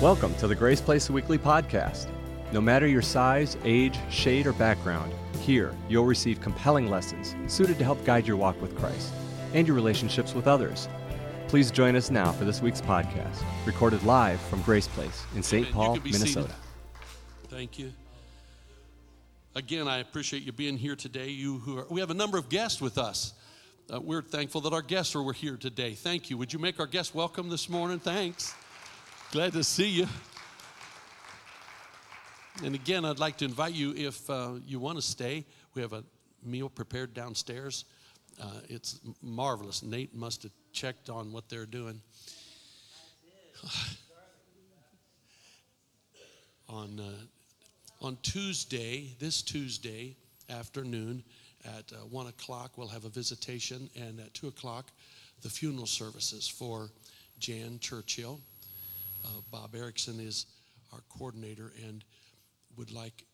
Welcome to the Grace Place Weekly Podcast. No matter your size, age, shade, or background, here you'll receive compelling lessons suited to help guide your walk with Christ and your relationships with others. Please join us now for this week's podcast, recorded live from Grace Place in St. Paul, Minnesota. seated. Thank you. Again, I appreciate you being here today. You who are, we have a number of guests with us. Uh, we're thankful that our guests are here today. Thank you. Would you make our guests welcome this morning? Thanks. Glad to see you. And again, I'd like to invite you if uh, you want to stay. We have a meal prepared downstairs. Uh, it's marvelous. Nate must have checked on what they're doing. on uh, on Tuesday, this Tuesday afternoon at uh, one o'clock, we'll have a visitation, and at two o'clock, the funeral services for Jan Churchill. Uh, Bob Erickson is our coordinator and would like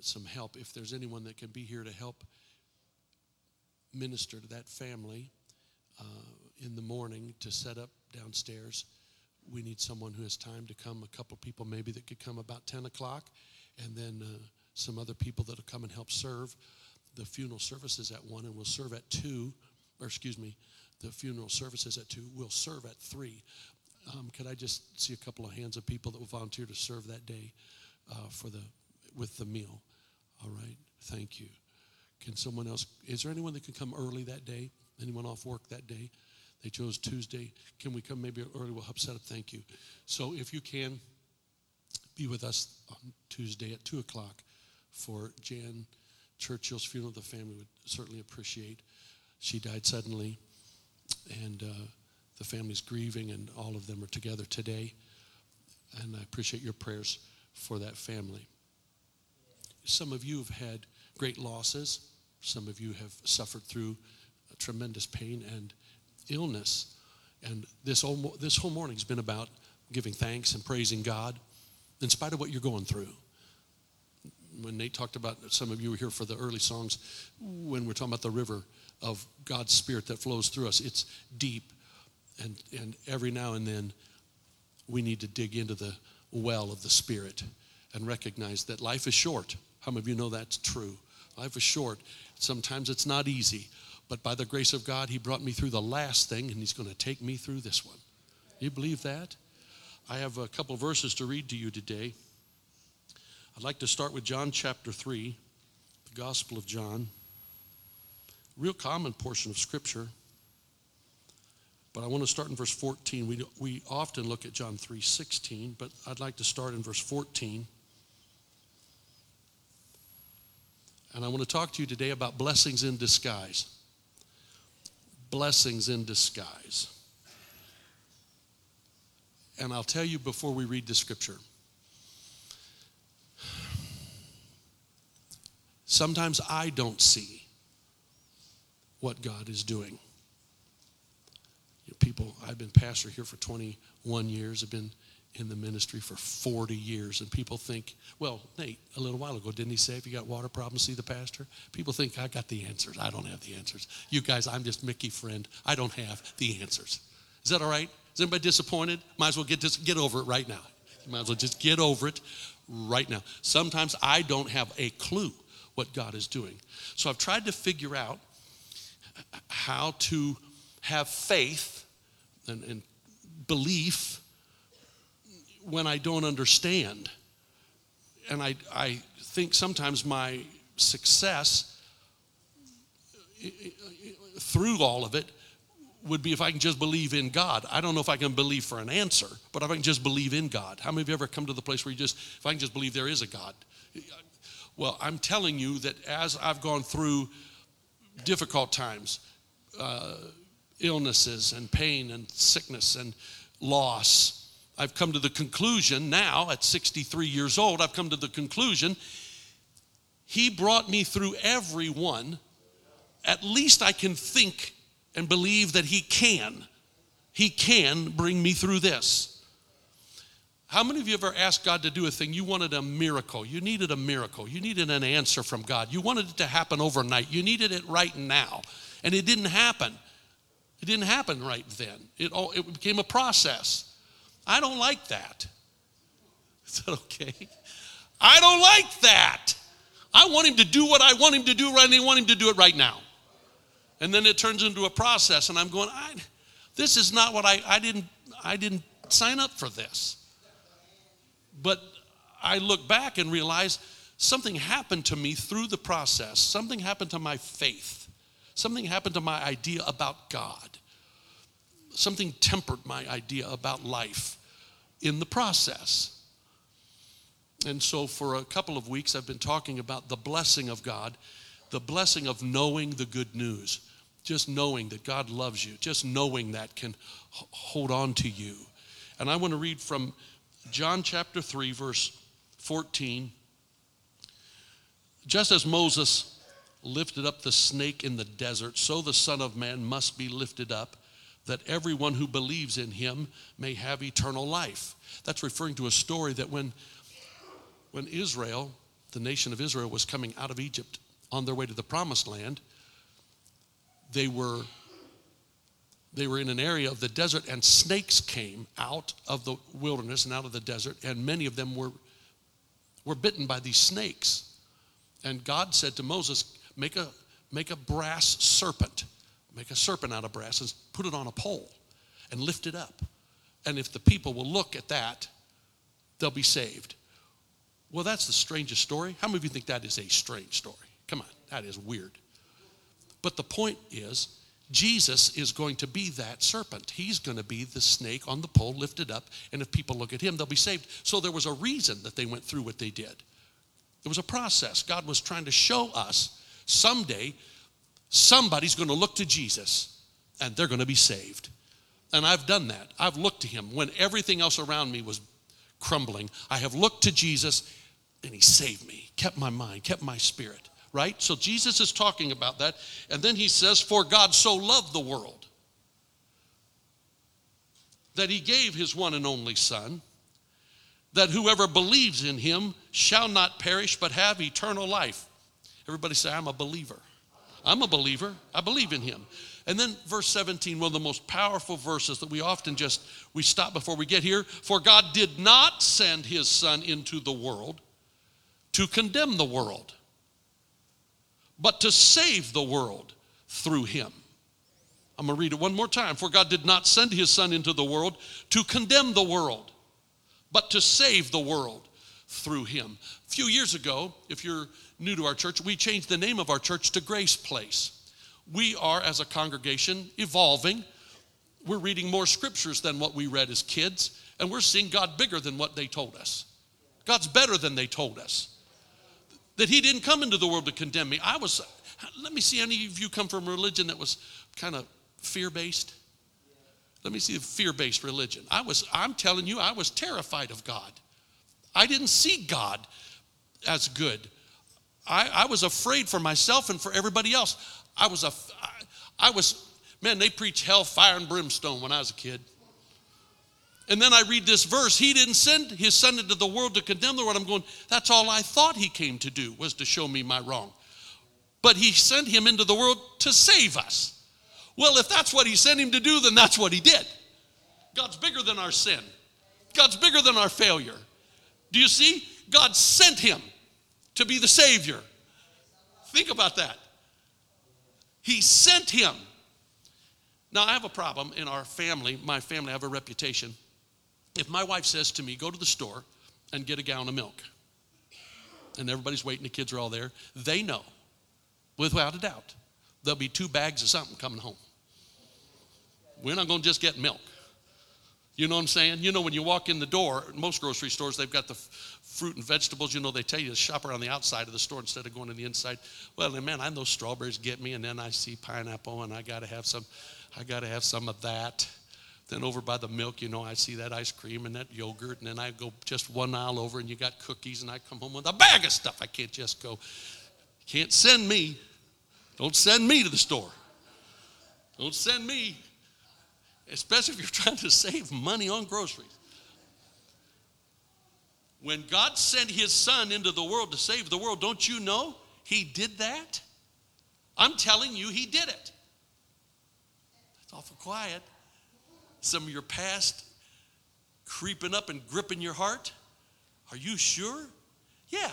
some help. If there's anyone that can be here to help minister to that family uh, in the morning to set up downstairs, we need someone who has time to come. A couple people maybe that could come about 10 o'clock, and then uh, some other people that'll come and help serve. The funeral services at 1, and we'll serve at 2, or excuse me, the funeral services at 2. We'll serve at 3. Um, could I just see a couple of hands of people that will volunteer to serve that day uh, for the with the meal? All right, thank you. Can someone else? Is there anyone that can come early that day? Anyone off work that day? They chose Tuesday. Can we come maybe early? We'll help set up. Thank you. So if you can be with us on Tuesday at two o'clock for Jan Churchill's funeral, the family would certainly appreciate. She died suddenly, and. Uh, the family's grieving, and all of them are together today. And I appreciate your prayers for that family. Some of you have had great losses. Some of you have suffered through tremendous pain and illness. And this whole, this whole morning's been about giving thanks and praising God in spite of what you're going through. When Nate talked about, some of you were here for the early songs, when we're talking about the river of God's Spirit that flows through us, it's deep and, and every now and then we need to dig into the well of the Spirit and recognize that life is short. How many of you know that's true? Life is short. Sometimes it's not easy, but by the grace of God, He brought me through the last thing, and He's going to take me through this one. You believe that? I have a couple verses to read to you today. I'd like to start with John chapter 3, the Gospel of John. Real common portion of Scripture. But I want to start in verse 14. We, we often look at John 3 16, but I'd like to start in verse 14. And I want to talk to you today about blessings in disguise. Blessings in disguise. And I'll tell you before we read the scripture. Sometimes I don't see what God is doing people, I've been pastor here for 21 years, I've been in the ministry for 40 years, and people think, well, Nate, a little while ago, didn't he say if you got water problems, see the pastor? People think I got the answers. I don't have the answers. You guys, I'm just Mickey friend. I don't have the answers. Is that all right? Is anybody disappointed? Might as well get this, get over it right now. Might as well just get over it right now. Sometimes I don't have a clue what God is doing. So I've tried to figure out how to have faith and, and belief when I don't understand. And I, I think sometimes my success through all of it would be if I can just believe in God. I don't know if I can believe for an answer, but if I can just believe in God. How many of you ever come to the place where you just, if I can just believe there is a God? Well, I'm telling you that as I've gone through difficult times, uh, illnesses and pain and sickness and loss. I've come to the conclusion now, at 63 years old, I've come to the conclusion He brought me through every one. At least I can think and believe that He can. He can bring me through this. How many of you ever asked God to do a thing? You wanted a miracle. You needed a miracle. You needed an answer from God. You wanted it to happen overnight. You needed it right now. And it didn't happen. It didn't happen right then. It, all, it became a process. I don't like that. Is that. okay. I don't like that. I want him to do what I want him to do right and I want him to do it right now. And then it turns into a process, and I'm going, I, this is not what I, I didn't I didn't sign up for this. But I look back and realize something happened to me through the process. Something happened to my faith. Something happened to my idea about God. Something tempered my idea about life in the process. And so, for a couple of weeks, I've been talking about the blessing of God, the blessing of knowing the good news. Just knowing that God loves you, just knowing that can hold on to you. And I want to read from John chapter 3, verse 14. Just as Moses lifted up the snake in the desert, so the Son of Man must be lifted up, that everyone who believes in him may have eternal life. That's referring to a story that when, when Israel, the nation of Israel, was coming out of Egypt on their way to the promised land, they were they were in an area of the desert and snakes came out of the wilderness and out of the desert and many of them were were bitten by these snakes and god said to moses make a make a brass serpent make a serpent out of brass and put it on a pole and lift it up and if the people will look at that they'll be saved well that's the strangest story how many of you think that is a strange story come on that is weird but the point is, Jesus is going to be that serpent. He's going to be the snake on the pole lifted up, and if people look at him, they'll be saved. So there was a reason that they went through what they did. There was a process. God was trying to show us someday somebody's going to look to Jesus and they're going to be saved. And I've done that. I've looked to him when everything else around me was crumbling. I have looked to Jesus and he saved me, kept my mind, kept my spirit right? So Jesus is talking about that. And then he says, For God so loved the world that he gave his one and only Son, that whoever believes in him shall not perish but have eternal life. Everybody say, I'm a believer. I'm a believer. I believe in him. And then verse 17, one of the most powerful verses that we often just we stop before we get here. For God did not send his son into the world to condemn the world, but to save the world through him. I'm going to read it one more time. For God did not send his Son into the world to condemn the world, but to save the world through him. A few years ago, if you're new to our church, we changed the name of our church to Grace Place. We are, as a congregation, evolving. We're reading more scriptures than what we read as kids, and we're seeing God bigger than what they told us. God's better than they told us that he didn't come into the world to condemn me. I was, let me see any of you come from a religion that was kind of fear based. Let me see the fear based religion. I was, I'm telling you, I was terrified of God. I didn't see God as good. I, I was afraid for myself and for everybody else. I was a, I, I was, man, they preach hell, fire, and brimstone when I was a kid. And then I read this verse. He didn't send his son into the world to condemn the world. I'm going, that's all I thought he came to do was to show me my wrong. But he sent him into the world to save us. Well, if that's what he sent him to do, then that's what he did. God's bigger than our sin, God's bigger than our failure. Do you see? God sent him to be the Savior. Think about that. He sent him. Now, I have a problem in our family. My family, I have a reputation if my wife says to me, go to the store and get a gallon of milk, and everybody's waiting, the kids are all there, they know, without a doubt, there'll be two bags of something coming home. We're not going to just get milk. You know what I'm saying? You know, when you walk in the door, most grocery stores, they've got the fruit and vegetables. You know, they tell you to shop around the outside of the store instead of going to the inside. Well, man, I know strawberries get me, and then I see pineapple, and I got to have some. I got to have some of that. Then over by the milk, you know, I see that ice cream and that yogurt, and then I go just one aisle over and you got cookies, and I come home with a bag of stuff. I can't just go, can't send me. Don't send me to the store. Don't send me, especially if you're trying to save money on groceries. When God sent his son into the world to save the world, don't you know he did that? I'm telling you, he did it. It's awful quiet some of your past creeping up and gripping your heart? Are you sure? Yeah.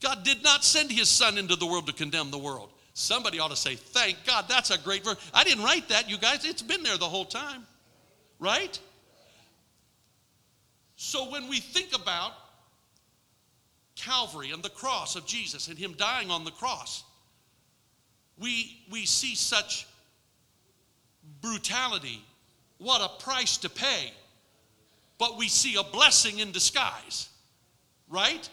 God did not send his son into the world to condemn the world. Somebody ought to say, Thank God, that's a great verse. I didn't write that, you guys. It's been there the whole time, right? So when we think about Calvary and the cross of Jesus and him dying on the cross, we, we see such brutality. What a price to pay. But we see a blessing in disguise, right?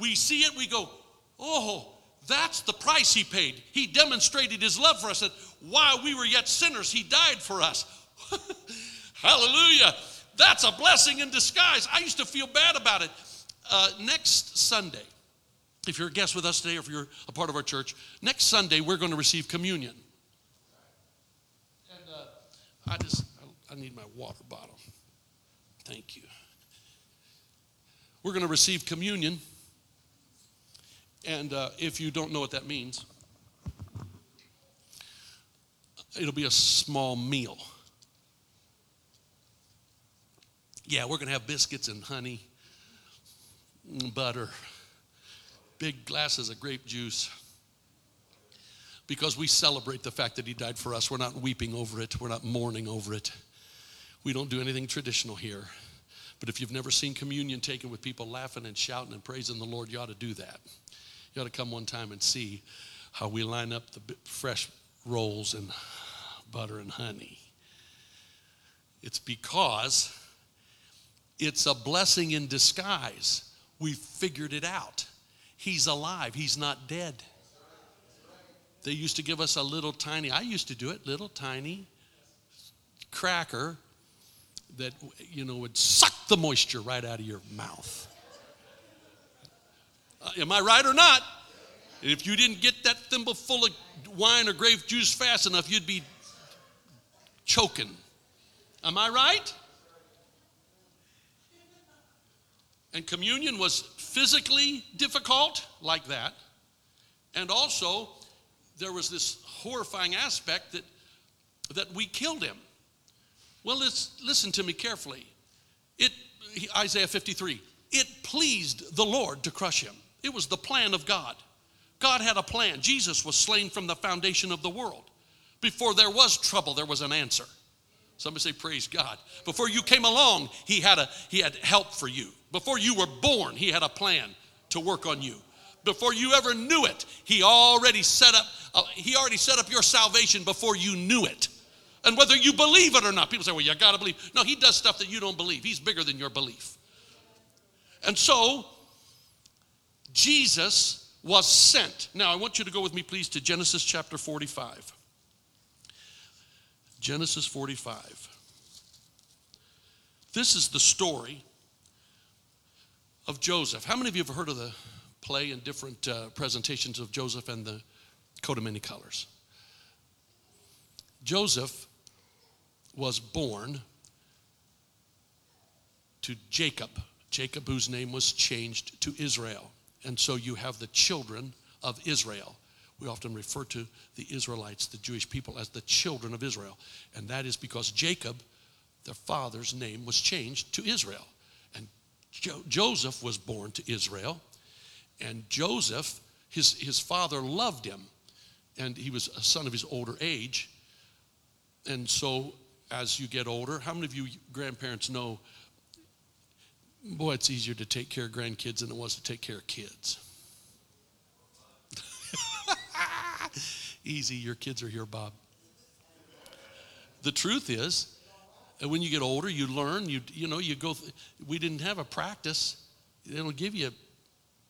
We see it, we go, oh, that's the price he paid. He demonstrated his love for us that while we were yet sinners, he died for us. Hallelujah. That's a blessing in disguise. I used to feel bad about it. Uh, next Sunday, if you're a guest with us today or if you're a part of our church, next Sunday we're going to receive communion. And uh, I just, I need my water bottle. Thank you. We're going to receive communion. And uh, if you don't know what that means, it'll be a small meal. Yeah, we're going to have biscuits and honey, Mm, butter, big glasses of grape juice. Because we celebrate the fact that he died for us. We're not weeping over it, we're not mourning over it. We don't do anything traditional here. But if you've never seen communion taken with people laughing and shouting and praising the Lord, you ought to do that. You ought to come one time and see how we line up the fresh rolls and butter and honey. It's because it's a blessing in disguise. We figured it out. He's alive, He's not dead. They used to give us a little tiny, I used to do it, little tiny cracker that, you know, would suck the moisture right out of your mouth. Uh, am I right or not? if you didn't get that thimble full of wine or grape juice fast enough, you'd be choking. Am I right? And communion was physically difficult, like that. And also, there was this horrifying aspect that, that we killed him. Well, let's listen to me carefully. It, Isaiah 53, it pleased the Lord to crush him. It was the plan of God. God had a plan. Jesus was slain from the foundation of the world. Before there was trouble, there was an answer. Somebody say, Praise God. Before you came along, he had, a, he had help for you. Before you were born, he had a plan to work on you. Before you ever knew it, he already set up, uh, he already set up your salvation before you knew it. And whether you believe it or not, people say, well, you gotta believe. No, he does stuff that you don't believe. He's bigger than your belief. And so, Jesus was sent. Now, I want you to go with me, please, to Genesis chapter 45. Genesis 45. This is the story of Joseph. How many of you have heard of the play and different uh, presentations of Joseph and the coat of many colors? Joseph was born to Jacob, Jacob, whose name was changed to Israel. And so you have the children of Israel. We often refer to the Israelites, the Jewish people, as the children of Israel. And that is because Jacob, their father's name, was changed to Israel. Jo- Joseph was born to Israel. And Joseph, his, his father loved him. And he was a son of his older age. And so as you get older, how many of you grandparents know boy, it's easier to take care of grandkids than it was to take care of kids. Easy, your kids are here, Bob. The truth is, when you get older, you learn. You you know you go. Th- we didn't have a practice. It'll give you,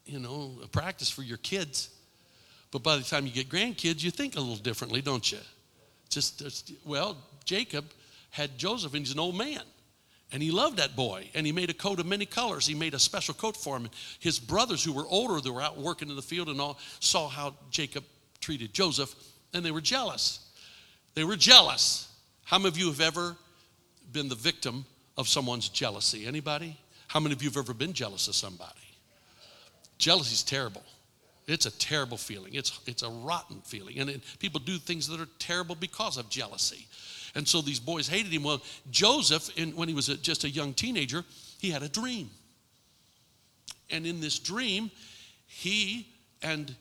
you know, a practice for your kids. But by the time you get grandkids, you think a little differently, don't you? Just, just well, Jacob had Joseph, and he's an old man. And he loved that boy, and he made a coat of many colors. He made a special coat for him. His brothers, who were older, they were out working in the field and all, saw how Jacob treated Joseph, and they were jealous. They were jealous. How many of you have ever been the victim of someone's jealousy? Anybody? How many of you have ever been jealous of somebody? Jealousy is terrible. It's a terrible feeling. It's, it's a rotten feeling. And it, people do things that are terrible because of jealousy. And so these boys hated him. Well, Joseph, in, when he was a, just a young teenager, he had a dream. And in this dream, he and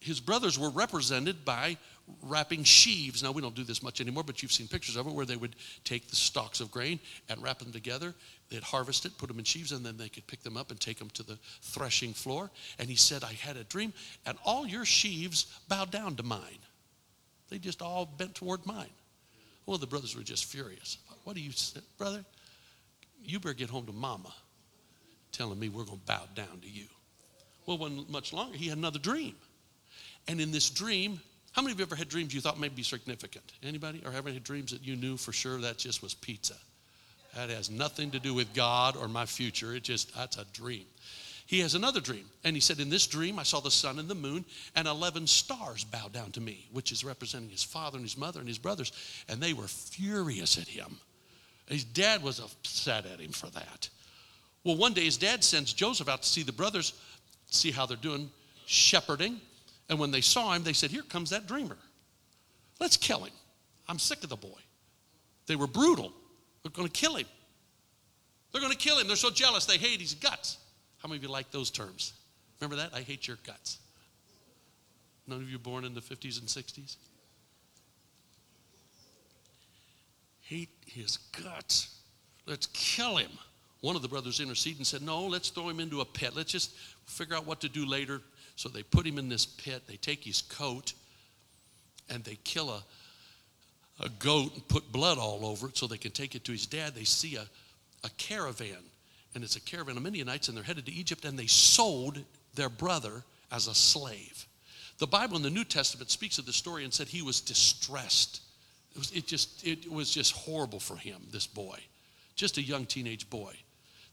his brothers were represented by wrapping sheaves. Now, we don't do this much anymore, but you've seen pictures of it where they would take the stalks of grain and wrap them together. They'd harvest it, put them in sheaves, and then they could pick them up and take them to the threshing floor. And he said, I had a dream, and all your sheaves bowed down to mine. They just all bent toward mine. Well, the brothers were just furious. What do you say, brother? You better get home to mama telling me we're going to bow down to you. Well, wasn't much longer. He had another dream. And in this dream, how many of you ever had dreams you thought may be significant? Anybody? Or ever had dreams that you knew for sure that just was pizza? That has nothing to do with God or my future. It just, that's a dream. He has another dream. And he said, In this dream, I saw the sun and the moon and 11 stars bow down to me, which is representing his father and his mother and his brothers. And they were furious at him. His dad was upset at him for that. Well, one day his dad sends Joseph out to see the brothers, see how they're doing shepherding. And when they saw him, they said, Here comes that dreamer. Let's kill him. I'm sick of the boy. They were brutal. They're going to kill him. They're going to kill him. They're so jealous. They hate his guts. How many of you like those terms? Remember that? I hate your guts. None of you born in the 50s and 60s? Hate his guts. Let's kill him. One of the brothers interceded and said, No, let's throw him into a pit. Let's just figure out what to do later. So they put him in this pit, they take his coat, and they kill a, a goat and put blood all over it so they can take it to his dad. They see a, a caravan, and it's a caravan of Midianites, and they're headed to Egypt, and they sold their brother as a slave. The Bible in the New Testament speaks of the story and said he was distressed. It was, it just, it was just horrible for him, this boy, just a young teenage boy.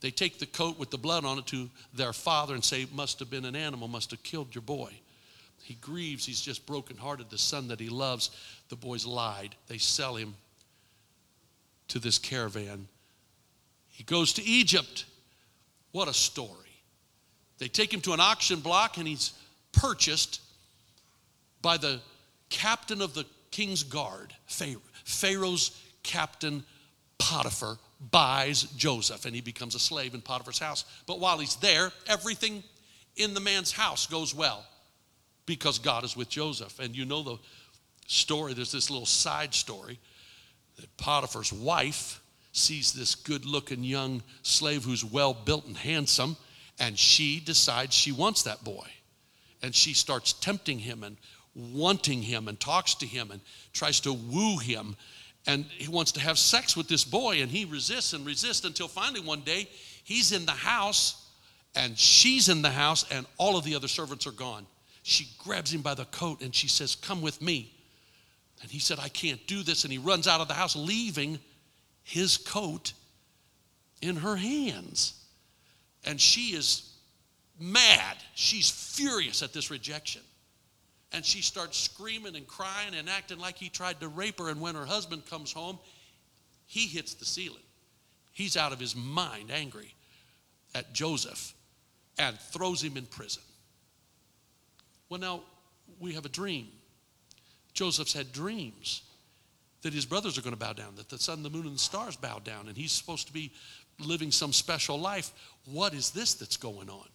They take the coat with the blood on it to their father and say, Must have been an animal, must have killed your boy. He grieves. He's just brokenhearted. The son that he loves, the boys lied. They sell him to this caravan. He goes to Egypt. What a story. They take him to an auction block and he's purchased by the captain of the king's guard, Pharaoh's captain Potiphar, buys Joseph and he becomes a slave in Potiphar's house. But while he's there, everything in the man's house goes well because God is with Joseph. And you know the story, there's this little side story that Potiphar's wife sees this good looking young slave who's well built and handsome, and she decides she wants that boy. And she starts tempting him and wanting him and talks to him and tries to woo him and he wants to have sex with this boy and he resists and resists until finally one day he's in the house and she's in the house and all of the other servants are gone. She grabs him by the coat and she says come with me. And he said i can't do this and he runs out of the house leaving his coat in her hands. And she is mad. She's furious at this rejection and she starts screaming and crying and acting like he tried to rape her. And when her husband comes home, he hits the ceiling. He's out of his mind, angry at Joseph, and throws him in prison. Well, now we have a dream. Joseph's had dreams that his brothers are going to bow down, that the sun, the moon, and the stars bow down, and he's supposed to be living some special life. What is this that's going on?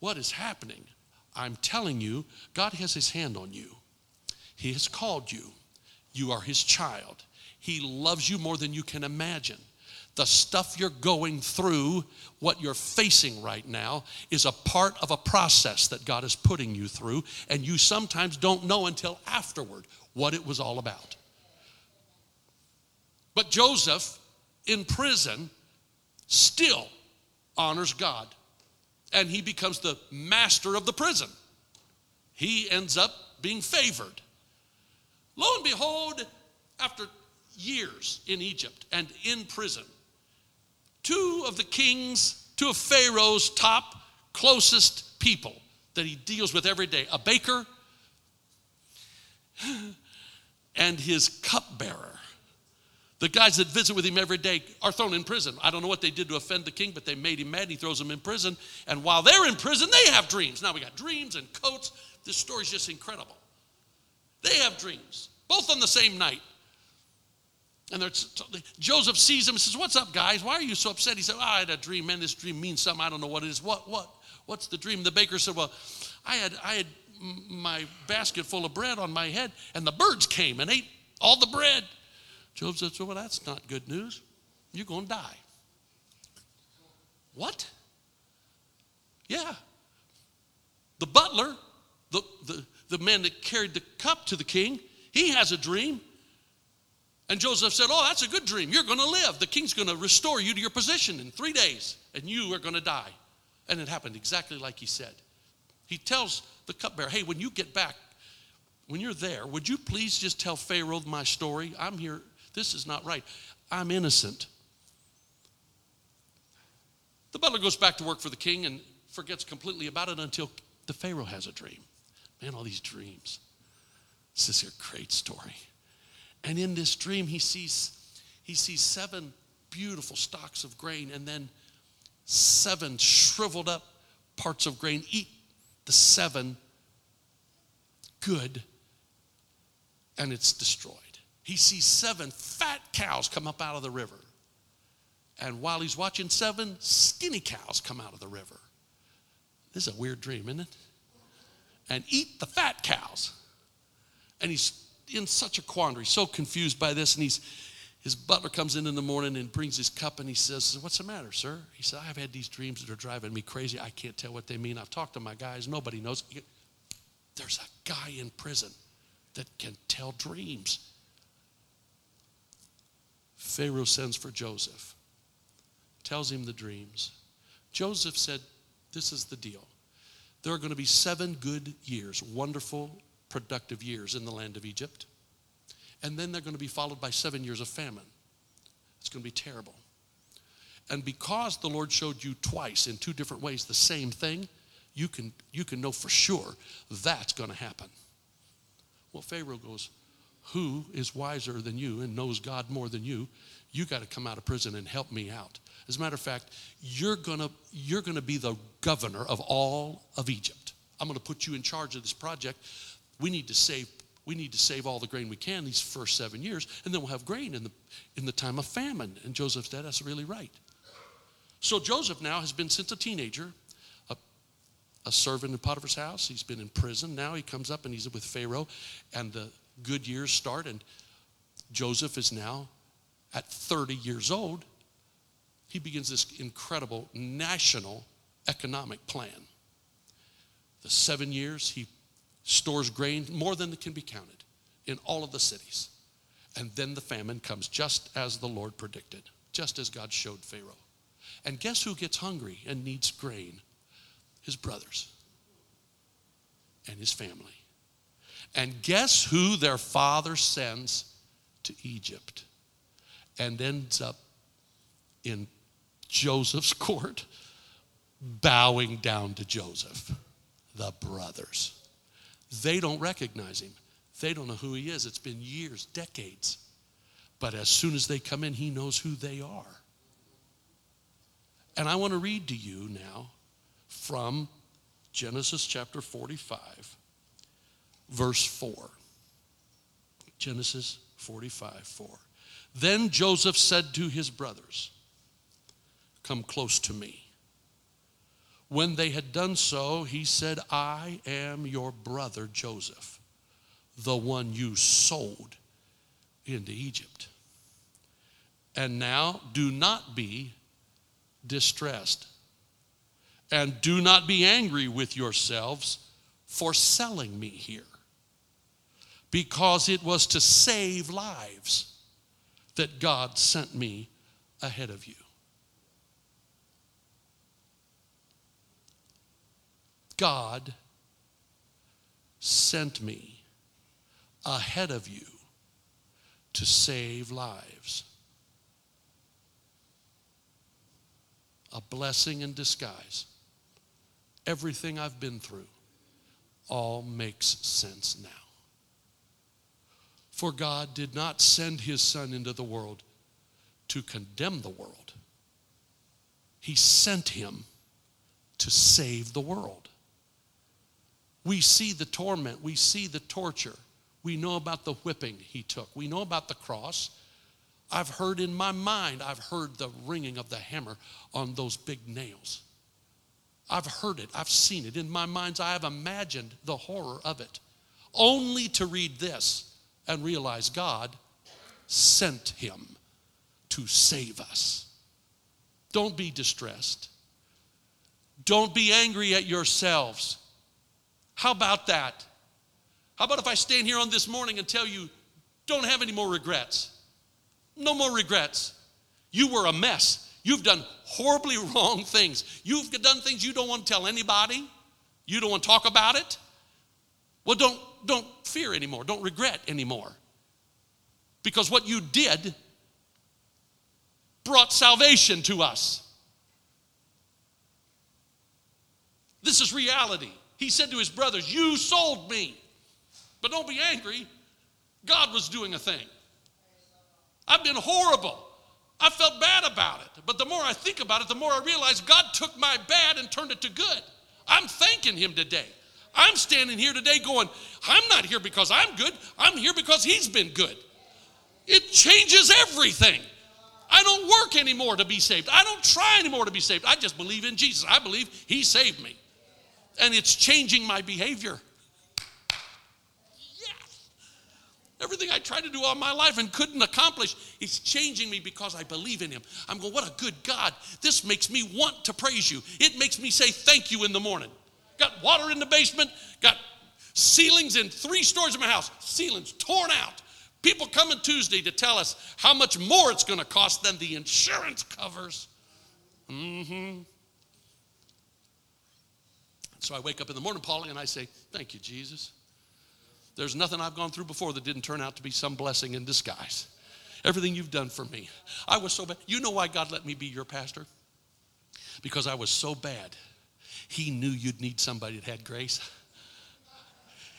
What is happening? I'm telling you, God has his hand on you. He has called you. You are his child. He loves you more than you can imagine. The stuff you're going through, what you're facing right now, is a part of a process that God is putting you through, and you sometimes don't know until afterward what it was all about. But Joseph in prison still honors God and he becomes the master of the prison. He ends up being favored. Lo and behold, after years in Egypt and in prison, two of the king's, two of Pharaoh's top closest people that he deals with every day a baker and his cupbearer the guys that visit with him every day are thrown in prison. I don't know what they did to offend the king, but they made him mad. He throws them in prison. And while they're in prison, they have dreams. Now we got dreams and coats. This story's just incredible. They have dreams, both on the same night. And Joseph sees him and says, What's up, guys? Why are you so upset? He said, oh, I had a dream. Man, this dream means something. I don't know what it is. What, what? What's the dream? The baker said, Well, I had, I had my basket full of bread on my head, and the birds came and ate all the bread. Joseph said, Well, that's not good news. You're going to die. What? Yeah. The butler, the, the, the man that carried the cup to the king, he has a dream. And Joseph said, Oh, that's a good dream. You're going to live. The king's going to restore you to your position in three days, and you are going to die. And it happened exactly like he said. He tells the cupbearer, Hey, when you get back, when you're there, would you please just tell Pharaoh my story? I'm here. This is not right. I'm innocent. The butler goes back to work for the king and forgets completely about it until the Pharaoh has a dream. Man, all these dreams. This is a great story. And in this dream, he sees, he sees seven beautiful stalks of grain and then seven shriveled up parts of grain. Eat the seven good, and it's destroyed. He sees seven fat cows come up out of the river. And while he's watching seven skinny cows come out of the river, this is a weird dream, isn't it? And eat the fat cows. And he's in such a quandary, so confused by this. And he's, his butler comes in in the morning and brings his cup and he says, What's the matter, sir? He said, I've had these dreams that are driving me crazy. I can't tell what they mean. I've talked to my guys, nobody knows. There's a guy in prison that can tell dreams. Pharaoh sends for Joseph, tells him the dreams. Joseph said, This is the deal. There are going to be seven good years, wonderful, productive years in the land of Egypt. And then they're going to be followed by seven years of famine. It's going to be terrible. And because the Lord showed you twice in two different ways the same thing, you can, you can know for sure that's going to happen. Well, Pharaoh goes, Who is wiser than you and knows God more than you? You got to come out of prison and help me out. As a matter of fact, you're going to you're going to be the governor of all of Egypt. I'm going to put you in charge of this project. We need to save we need to save all the grain we can these first seven years, and then we'll have grain in the, in the time of famine. And Joseph said, That's really right. So Joseph now has been since a teenager, a, a servant in Potiphar's house. He's been in prison. Now he comes up and he's with Pharaoh, and the good years start. And Joseph is now at 30 years old. He begins this incredible national economic plan. The seven years he stores grain more than can be counted in all of the cities. And then the famine comes just as the Lord predicted, just as God showed Pharaoh. And guess who gets hungry and needs grain? His brothers and his family. And guess who their father sends to Egypt and ends up in Joseph's court, bowing down to Joseph? The brothers. They don't recognize him. They don't know who he is. It's been years, decades. But as soon as they come in, he knows who they are. And I want to read to you now from Genesis chapter 45, verse 4. Genesis 45, 4. Then Joseph said to his brothers, Come close to me. When they had done so, he said, I am your brother Joseph, the one you sold into Egypt. And now do not be distressed, and do not be angry with yourselves for selling me here, because it was to save lives that God sent me ahead of you. God sent me ahead of you to save lives. A blessing in disguise. Everything I've been through all makes sense now. For God did not send his Son into the world to condemn the world, He sent him to save the world. We see the torment, we see the torture. We know about the whipping he took. We know about the cross. I've heard in my mind, I've heard the ringing of the hammer on those big nails. I've heard it, I've seen it. In my mind's eye, I've imagined the horror of it. Only to read this and realize God sent him to save us. Don't be distressed. Don't be angry at yourselves. How about that? How about if I stand here on this morning and tell you, don't have any more regrets? No more regrets. You were a mess. You've done horribly wrong things. You've done things you don't want to tell anybody. You don't want to talk about it. Well, don't, don't fear anymore. Don't regret anymore. Because what you did brought salvation to us. This is reality. He said to his brothers, You sold me. But don't be angry. God was doing a thing. I've been horrible. I felt bad about it. But the more I think about it, the more I realize God took my bad and turned it to good. I'm thanking Him today. I'm standing here today going, I'm not here because I'm good. I'm here because He's been good. It changes everything. I don't work anymore to be saved. I don't try anymore to be saved. I just believe in Jesus. I believe He saved me. And it's changing my behavior. Yes. Everything I tried to do all my life and couldn't accomplish is changing me because I believe in Him. I'm going, what a good God. This makes me want to praise you. It makes me say thank you in the morning. Got water in the basement, got ceilings in three stories of my house, ceilings torn out. People coming Tuesday to tell us how much more it's going to cost than the insurance covers. Mm-hmm. So I wake up in the morning, Paulie, and I say, Thank you, Jesus. There's nothing I've gone through before that didn't turn out to be some blessing in disguise. Everything you've done for me. I was so bad. You know why God let me be your pastor? Because I was so bad. He knew you'd need somebody that had grace.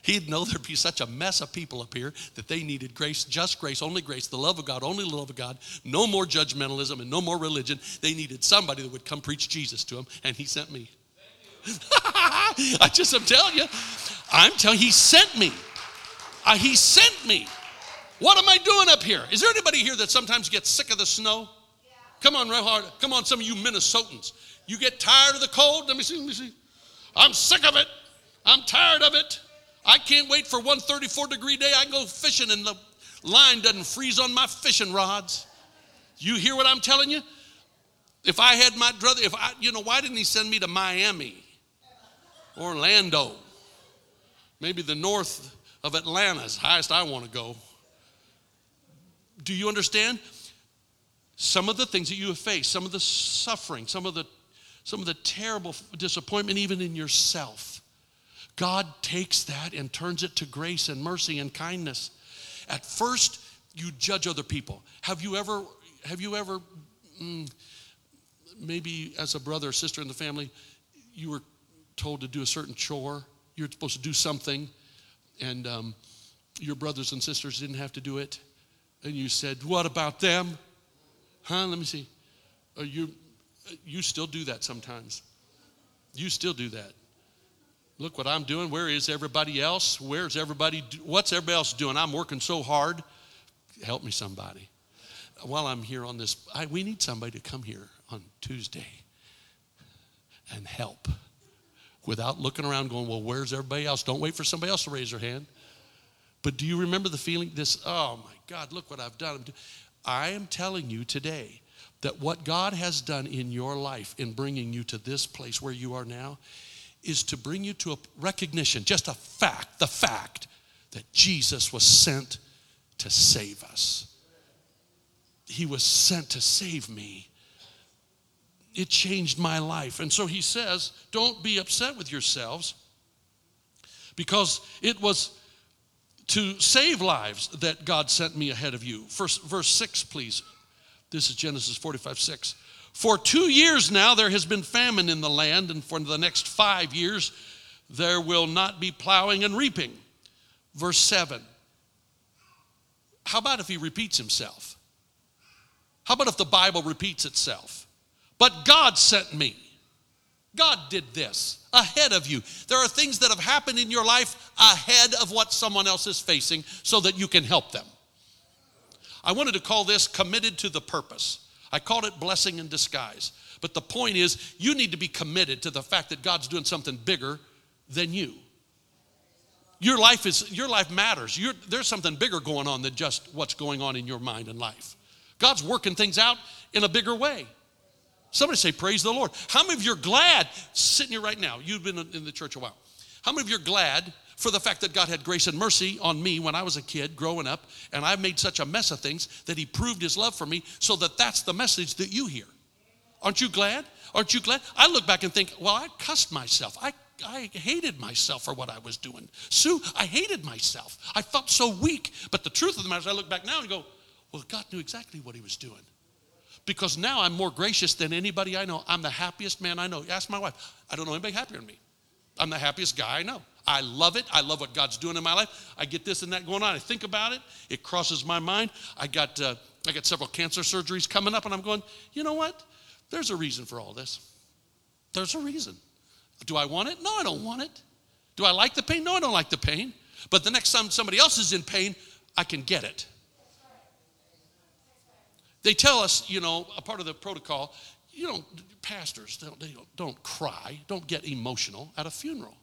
He'd know there'd be such a mess of people up here that they needed grace, just grace, only grace, the love of God, only the love of God, no more judgmentalism and no more religion. They needed somebody that would come preach Jesus to them, and He sent me. I just am telling you, I'm telling He sent me. Uh, he sent me. What am I doing up here? Is there anybody here that sometimes gets sick of the snow? Yeah. Come on, real hard. Come on, some of you Minnesotans. You get tired of the cold? Let me see, let me see. I'm sick of it. I'm tired of it. I can't wait for one 34 degree day. I can go fishing and the line doesn't freeze on my fishing rods. You hear what I'm telling you? If I had my brother, if I, you know, why didn't he send me to Miami, Orlando, maybe the north of Atlanta is highest I want to go. Do you understand? Some of the things that you have faced, some of the suffering, some of the some of the terrible disappointment even in yourself. God takes that and turns it to grace and mercy and kindness. At first, you judge other people. Have you ever have you ever mm, maybe as a brother or sister in the family you were told to do a certain chore, you're supposed to do something and um, your brothers and sisters didn't have to do it, and you said, What about them? Huh? Let me see. Are you, you still do that sometimes. You still do that. Look what I'm doing. Where is everybody else? Where's everybody? What's everybody else doing? I'm working so hard. Help me, somebody. While I'm here on this, I, we need somebody to come here on Tuesday and help without looking around going, well, where's everybody else? Don't wait for somebody else to raise their hand. But do you remember the feeling this, oh my God, look what I've done. I am telling you today that what God has done in your life in bringing you to this place where you are now is to bring you to a recognition, just a fact, the fact that Jesus was sent to save us. He was sent to save me it changed my life. And so he says, don't be upset with yourselves because it was to save lives that God sent me ahead of you. First, verse 6, please. This is Genesis 45 6. For two years now there has been famine in the land, and for the next five years there will not be plowing and reaping. Verse 7. How about if he repeats himself? How about if the Bible repeats itself? But God sent me. God did this ahead of you. There are things that have happened in your life ahead of what someone else is facing so that you can help them. I wanted to call this committed to the purpose. I called it blessing in disguise. But the point is, you need to be committed to the fact that God's doing something bigger than you. Your life is your life matters. You're, there's something bigger going on than just what's going on in your mind and life. God's working things out in a bigger way. Somebody say, Praise the Lord. How many of you are glad sitting here right now? You've been in the church a while. How many of you are glad for the fact that God had grace and mercy on me when I was a kid growing up, and I made such a mess of things that He proved His love for me so that that's the message that you hear? Aren't you glad? Aren't you glad? I look back and think, well, I cussed myself. I, I hated myself for what I was doing. Sue, I hated myself. I felt so weak. But the truth of the matter is, I look back now and go, well, God knew exactly what He was doing. Because now I'm more gracious than anybody I know. I'm the happiest man I know. Ask my wife. I don't know anybody happier than me. I'm the happiest guy I know. I love it. I love what God's doing in my life. I get this and that going on. I think about it. It crosses my mind. I got uh, I got several cancer surgeries coming up, and I'm going. You know what? There's a reason for all this. There's a reason. Do I want it? No, I don't want it. Do I like the pain? No, I don't like the pain. But the next time somebody else is in pain, I can get it. They tell us, you know, a part of the protocol, you don't, pastors, don't, they don't, don't cry, don't get emotional at a funeral.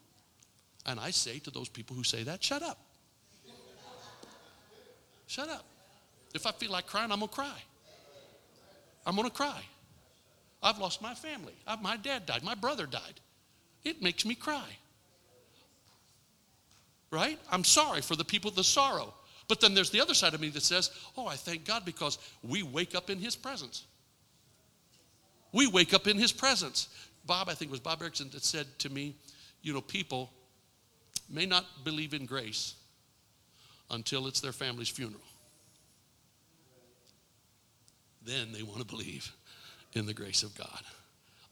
And I say to those people who say that, shut up. Shut up. If I feel like crying, I'm going to cry. I'm going to cry. I've lost my family. I've, my dad died. My brother died. It makes me cry. Right? I'm sorry for the people, the sorrow. But then there's the other side of me that says, oh, I thank God because we wake up in His presence. We wake up in His presence. Bob, I think it was Bob Erickson that said to me, you know, people may not believe in grace until it's their family's funeral. Then they want to believe in the grace of God.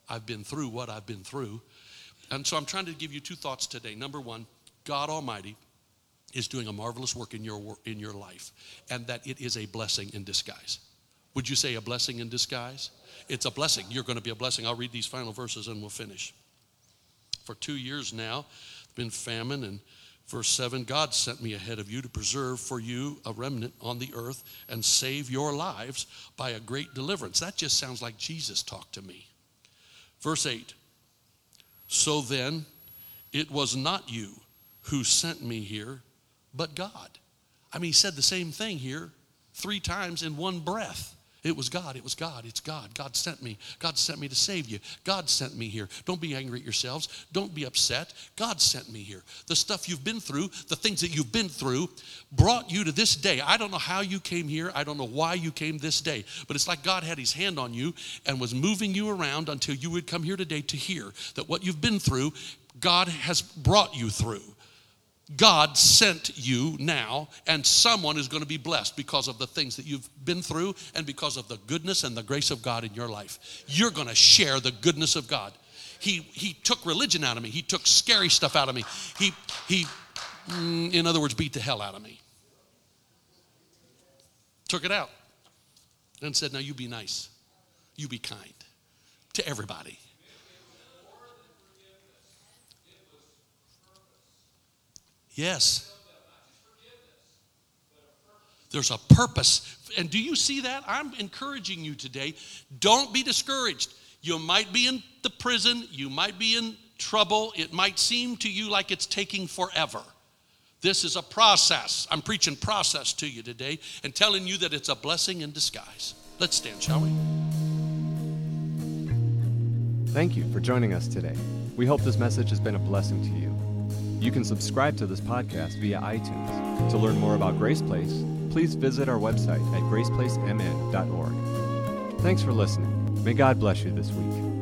I've been through what I've been through. And so I'm trying to give you two thoughts today. Number one, God Almighty is doing a marvelous work in your, in your life, and that it is a blessing in disguise. Would you say a blessing in disguise? It's a blessing. You're going to be a blessing. I'll read these final verses and we'll finish. For two years now, been famine and Verse 7 God sent me ahead of you to preserve for you a remnant on the earth and save your lives by a great deliverance. That just sounds like Jesus talked to me. Verse 8 So then, it was not you who sent me here, but God. I mean, he said the same thing here three times in one breath. It was God. It was God. It's God. God sent me. God sent me to save you. God sent me here. Don't be angry at yourselves. Don't be upset. God sent me here. The stuff you've been through, the things that you've been through, brought you to this day. I don't know how you came here. I don't know why you came this day. But it's like God had his hand on you and was moving you around until you would come here today to hear that what you've been through, God has brought you through. God sent you now, and someone is going to be blessed because of the things that you've been through and because of the goodness and the grace of God in your life. You're going to share the goodness of God. He, he took religion out of me, He took scary stuff out of me. He, he, mm, in other words, beat the hell out of me. Took it out and said, Now you be nice, you be kind to everybody. Yes. There's a purpose. And do you see that? I'm encouraging you today. Don't be discouraged. You might be in the prison, you might be in trouble. It might seem to you like it's taking forever. This is a process. I'm preaching process to you today and telling you that it's a blessing in disguise. Let's stand, shall we? Thank you for joining us today. We hope this message has been a blessing to you. You can subscribe to this podcast via iTunes. To learn more about Grace Place, please visit our website at graceplacemn.org. Thanks for listening. May God bless you this week.